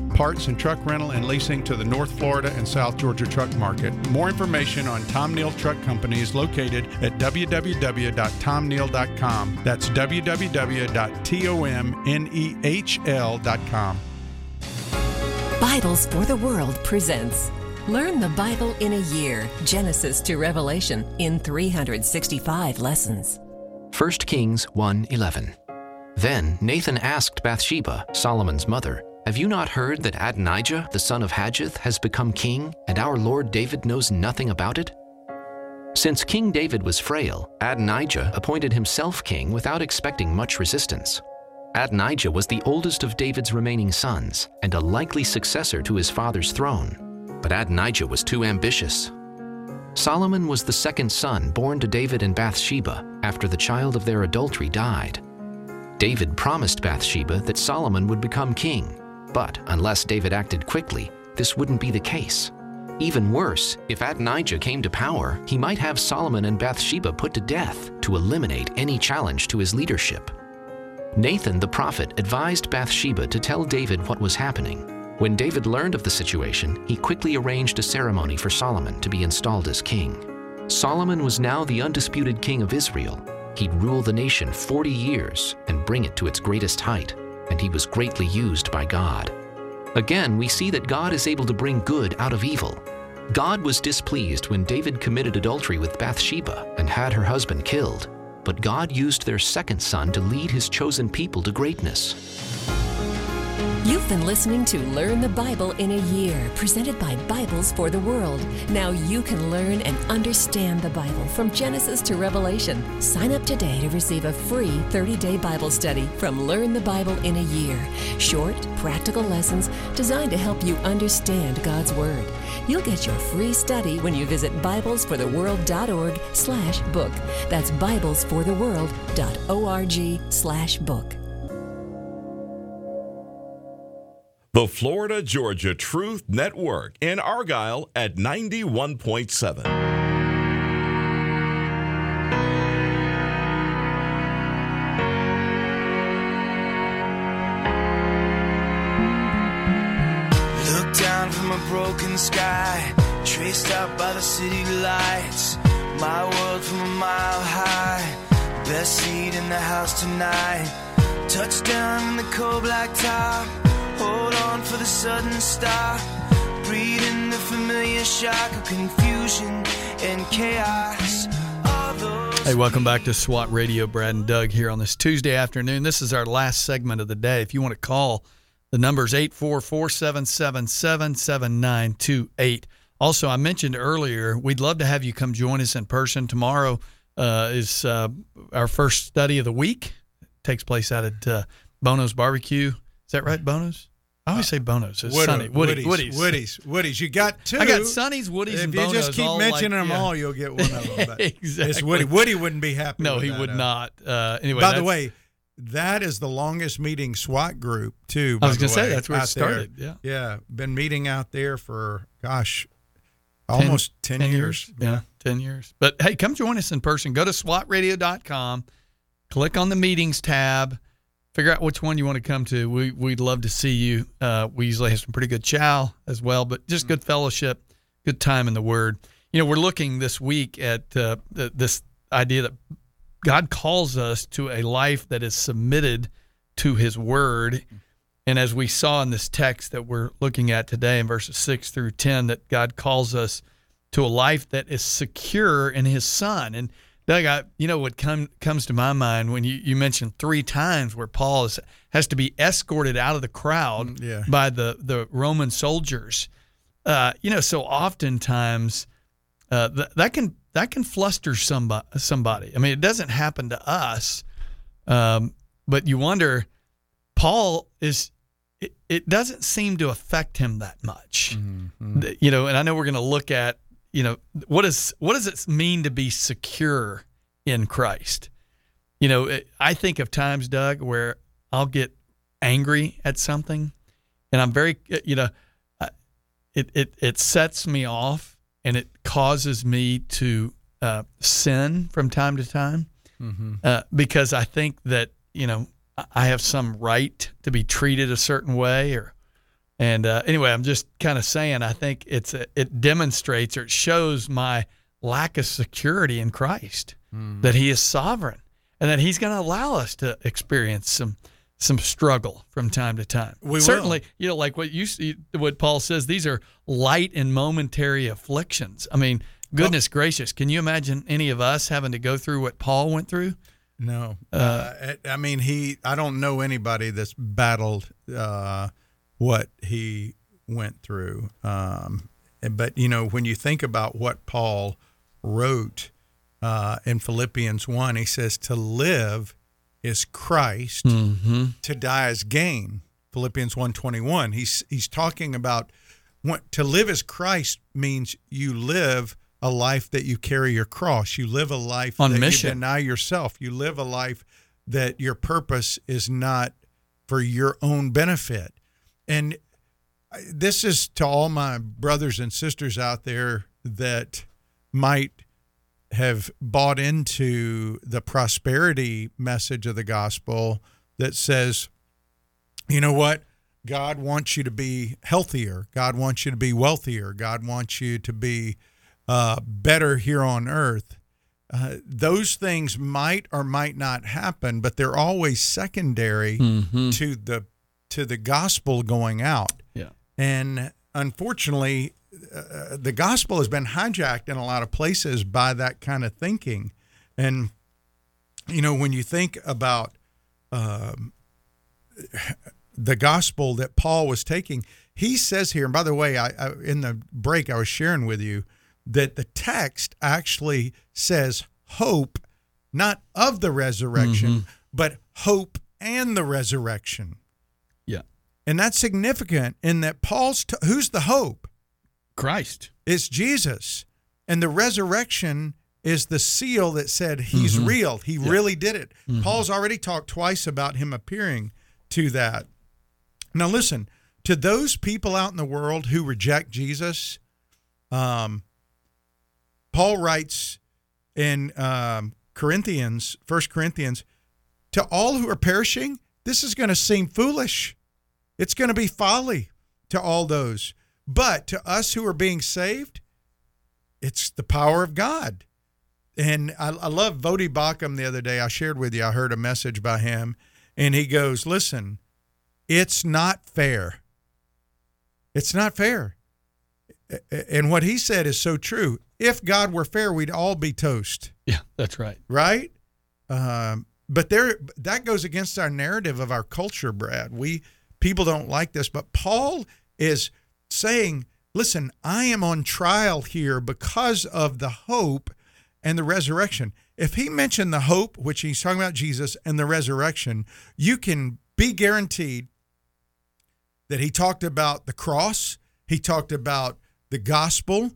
parts and truck rental and leasing to the North Florida and South Georgia truck market. More information on Tom Nehl Truck Company is located at www.tomnehl.com. That's www.tomnehl.com. Bibles for the World presents Learn the Bible in a Year Genesis to Revelation in 365 lessons. 1 Kings 1:11. Then Nathan asked Bathsheba, Solomon's mother, "Have you not heard that Adonijah, the son of Haggith, has become king, and our Lord David knows nothing about it?" Since King David was frail, Adonijah appointed himself king without expecting much resistance. Adonijah was the oldest of David's remaining sons and a likely successor to his father's throne. But Adonijah was too ambitious. Solomon was the second son born to David and Bathsheba after the child of their adultery died. David promised Bathsheba that Solomon would become king, but unless David acted quickly, this wouldn't be the case. Even worse, if Adonijah came to power, he might have Solomon and Bathsheba put to death to eliminate any challenge to his leadership. Nathan the prophet advised Bathsheba to tell David what was happening. When David learned of the situation, he quickly arranged a ceremony for Solomon to be installed as king. Solomon was now the undisputed king of Israel. He'd rule the nation 40 years and bring it to its greatest height, and he was greatly used by God. Again, we see that God is able to bring good out of evil. God was displeased when David committed adultery with Bathsheba and had her husband killed, but God used their second son to lead his chosen people to greatness. You've been listening to Learn the Bible in a Year, presented by Bibles for the World. Now you can learn and understand the Bible from Genesis to Revelation. Sign up today to receive a free 30 day Bible study from Learn the Bible in a Year. Short, practical lessons designed to help you understand God's Word. You'll get your free study when you visit BiblesForTheWorld.org slash book. That's BiblesForTheWorld.org slash book. The Florida Georgia Truth Network in Argyle at 91.7. Look down from a broken sky, traced out by the city lights. My world from a mile high, best seat in the house tonight. Touchdown in the cold black top, hold on for the sudden in the familiar shock of confusion and chaos. Hey, welcome back to SWAT Radio. Brad and Doug here on this Tuesday afternoon. This is our last segment of the day. If you want to call, the number is 844 777 7928. Also, I mentioned earlier, we'd love to have you come join us in person. Tomorrow uh, is uh, our first study of the week. It takes place out at uh, Bono's Barbecue. Is that right, Bono's? I always say Bono's. It's Wood- Sunny. Woody, Woody's, Woody's. Woody's, Woody's. You got two. I got Sonny's, Woody's, If and you just keep all mentioning like- them yeah. all, you'll get one of them. But exactly. It's Woody. Woody wouldn't be happy. No, with he that, would uh, not. Uh, anyway, by the that's- way, that is the longest meeting SWAT group too. I was going to say, that's where it out there. started, yeah. yeah, been meeting out there for gosh, almost ten, years. Yeah, 10 years. But hey, come join us in person. Go to swatradio.com, click on the meetings tab, figure out which one you want to come to. We, we'd love to see you. Uh, we usually have some pretty good chow as well, but just good fellowship, good time in the Word. You know, we're looking this week at uh, th- this idea that God calls us to a life that is submitted to His Word. And as we saw in this text that we're looking at today in verses 6 through 10, that God calls us to a life that is secure in His Son. And Doug, I, you know what come, comes to my mind when you, you mentioned three times where Paul is, has to be escorted out of the crowd yeah. by the, the Roman soldiers. Uh, you know, so oftentimes uh, th- that can that can fluster somebody. Somebody. I mean, it doesn't happen to us, um, but you wonder. Paul is. It, it doesn't seem to affect him that much, Th- you know. And I know we're going to look at, you know, what is what does it mean to be secure in Christ? You know, it, I think of times, Doug, where I'll get angry at something, and I'm very, you know, it it it sets me off, and it causes me to uh, sin from time to time Mhm. uh, because I think that you know I have some right to be treated a certain way, or and uh, anyway, I'm just kind of saying I think it's a, it demonstrates or it shows my lack of security in Christ that He is sovereign and that He's going to allow us to experience some some struggle from time to time. We will. Certainly, you know, like what you see, what Paul says, these are light and momentary afflictions. I mean, goodness gracious, can you imagine any of us having to go through what Paul went through? No, Uh, uh, I mean he. I don't know anybody that's battled uh, what he went through. Um, but you know, when you think about what Paul wrote uh, in Philippians one, he says, "To live is Christ; Mm-hmm. to die is gain." Philippians one twenty one. He's he's talking about what, to live as Christ means you live a life that you carry your cross. You live a life On that mission. you deny yourself. You live a life that your purpose is not for your own benefit. And this is to all my brothers and sisters out there that might have bought into the prosperity message of the gospel that says, you know what? God wants you to be healthier. God wants you to be wealthier. God wants you to be uh, better here on earth. Uh, those things might or might not happen, but they're always secondary Mhm. to the to the gospel going out. Yeah. And unfortunately, uh, the gospel has been hijacked in a lot of places by that kind of thinking, and you know when you think about um, the gospel that Paul was taking, he says here, and by the way, I, I in the break I was sharing with you that the text actually says hope, not of the resurrection, Mhm. but hope and the resurrection. And that's significant in that Paul's, t- who's the hope? Christ. It's Jesus. And the resurrection is the seal that said he's Mhm. real. He Yeah. really did it. Mhm. Paul's already talked twice about him appearing to that. Now, listen to those people out in the world who reject Jesus. Um, Paul writes in um, Corinthians, First Corinthians, to all who are perishing, this is going to seem foolish. It's going to be folly to all those. But to us who are being saved, it's the power of God. And I, I love Voddie Baucham the other day. I shared with you, I heard a message by him, and he goes, Listen, it's not fair. It's not fair. And what he said is so true. If God were fair, we'd all be toast Yeah, that's right. right? Um, but there, that goes against our narrative of our culture, Brad. We people don't like this, but Paul is saying, "Listen, I am on trial here because of the hope and the resurrection." If he mentioned the hope, which he's talking about Jesus and the resurrection, you can be guaranteed that he talked about the cross, he talked about the gospel,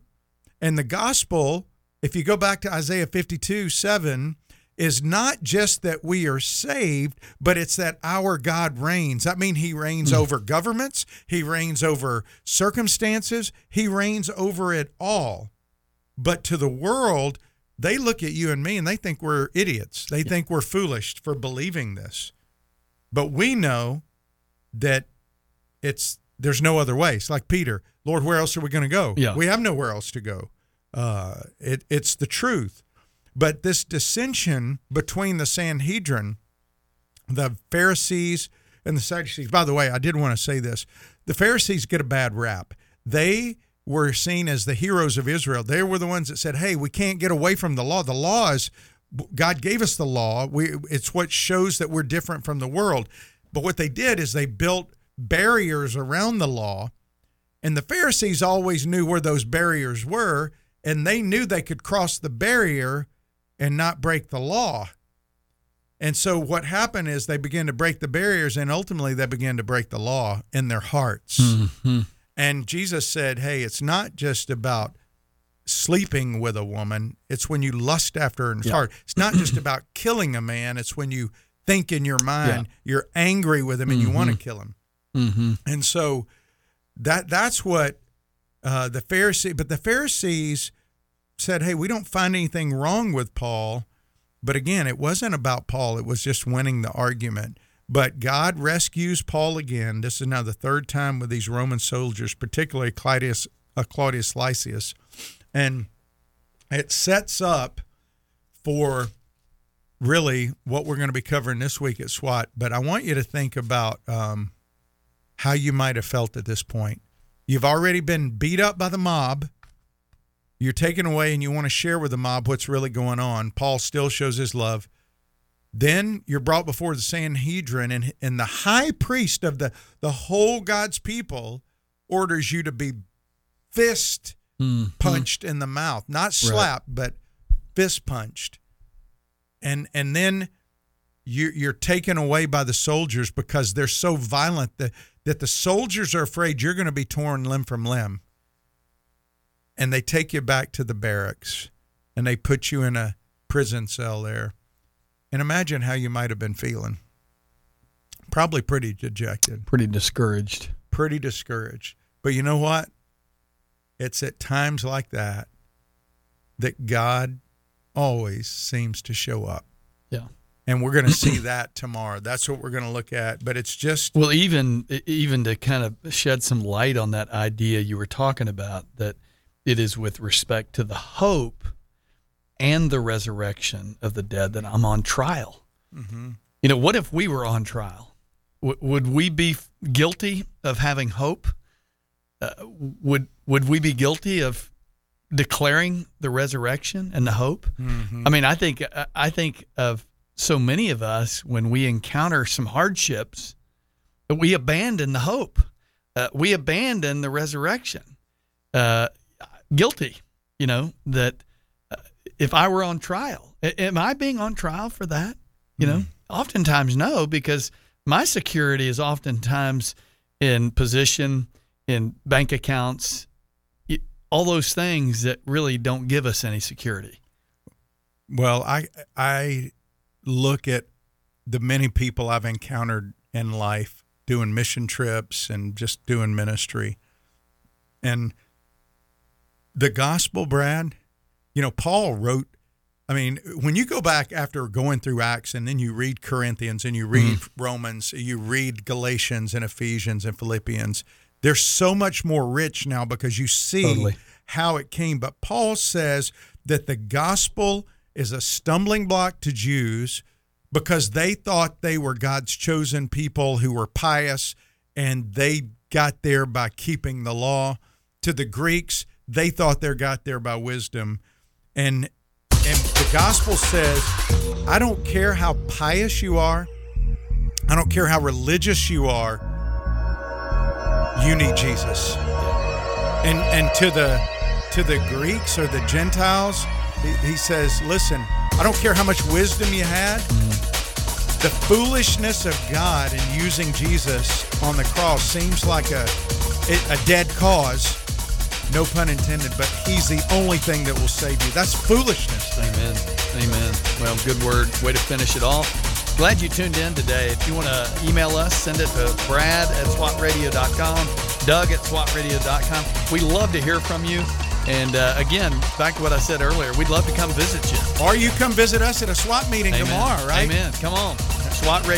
and the gospel, if you go back to Isaiah 52 7, is not just that we are saved, but it's that our God reigns. That means he reigns over governments, he reigns over circumstances, he reigns over it all. But to the world, they look at you and me and they think we're idiots. They think we're foolish for believing this. But we know that it's there's no other way. It's like Peter, Lord, where else are we going to go? Yeah. We have nowhere else to go. Uh, it, it's the truth. But this dissension between the Sanhedrin, the Pharisees, and the Sadducees. By the way, I did want to say this: the Pharisees get a bad rap. They were seen as the heroes of Israel. They were the ones that said, "Hey, we can't get away from the law. The law is God gave us the law. We it's what shows that we're different from the world." But what they did is they built barriers around the law, and the Pharisees always knew where those barriers were, and they knew they could cross the barrier and not break the law. And so what happened is they began to break the barriers and ultimately they began to break the law in their hearts. Mm-hmm. And Jesus said, Hey, it's not just about sleeping with a woman, it's when you lust after her in Yeah. heart. It's not just about killing a man, it's when you think in your mind you're angry with him and you want to kill him. Mm-hmm. And so that that's what uh, the Pharisee, but the Pharisees said, "Hey, we don't find anything wrong with Paul." But again, it wasn't about Paul; it was just winning the argument. But God rescues Paul again. This is now the third time with these Roman soldiers, particularly Claudius uh, Claudius Lysias, and it sets up for really what we're going to be covering this week at SWAT. But I want you to think about um, how you might have felt at this point. You've already been beat up by the mob. You're taken away and you want to share with the mob what's really going on. Paul still shows his love. Then you're brought before the Sanhedrin, and, and the high priest of the, the whole God's people orders you to be fist Mhm. punched in the mouth, not slapped, but fist punched. And and then you you're taken away by the soldiers because they're so violent that that the soldiers are afraid you're going to be torn limb from limb. And they take you back to the barracks and they put you in a prison cell there. And imagine how you might have been feeling. Probably pretty dejected Pretty discouraged. pretty discouraged. But you know what? It's at times like that that God always seems to show up. Yeah. And we're going to see that tomorrow. That's what we're going to look at. But it's just Well, even even to kind of shed some light on that idea you were talking about, that it is with respect to the hope and the resurrection of the dead that I'm on trial. Mhm. You know, what if we were on trial? W- would we be f- guilty of having hope? uh, would would we be guilty of declaring the resurrection and the hope? Mhm. I mean, I think I think of so many of us when we encounter some hardships, we abandon the hope, uh, we abandon the resurrection. Uh, guilty, you know that uh, if I were on trial, am I being on trial for that? You know, oftentimes no, because my security is oftentimes in position, in bank accounts, all those things that really don't give us any security. Well, I I look at the many people I've encountered in life doing mission trips and just doing ministry. And the gospel, Brad, you know, Paul wrote I mean, when you go back after going through Acts and then you read Corinthians and you read mm-hmm. Romans, you read Galatians and Ephesians and Philippians, they're so much more rich now because you see Totally. how it came. But Paul says that the gospel is a stumbling block to Jews because they thought they were God's chosen people who were pious and they got there by keeping the law. To the Greeks, they thought they got there by wisdom. And and the gospel says, I don't care how pious you are, I don't care how religious you are, you need Jesus. And and to the to the Greeks or the Gentiles, he, he says, listen, I don't care how much wisdom you had. The foolishness of God in using Jesus on the cross seems like a a dead cause. No pun intended, but he's the only thing that will save you. That's foolishness. Amen. Amen. Well, good word. Way to finish it all. Glad you tuned in today. If you want to email us, send it to brad at swatradio.com, doug at swatradio.com. We love to hear from you. And uh, again, back to what I said earlier, we'd love to come visit you. Or you come visit us at a SWAT meeting Amen. tomorrow, right? Amen. Come on. SWAT Radio.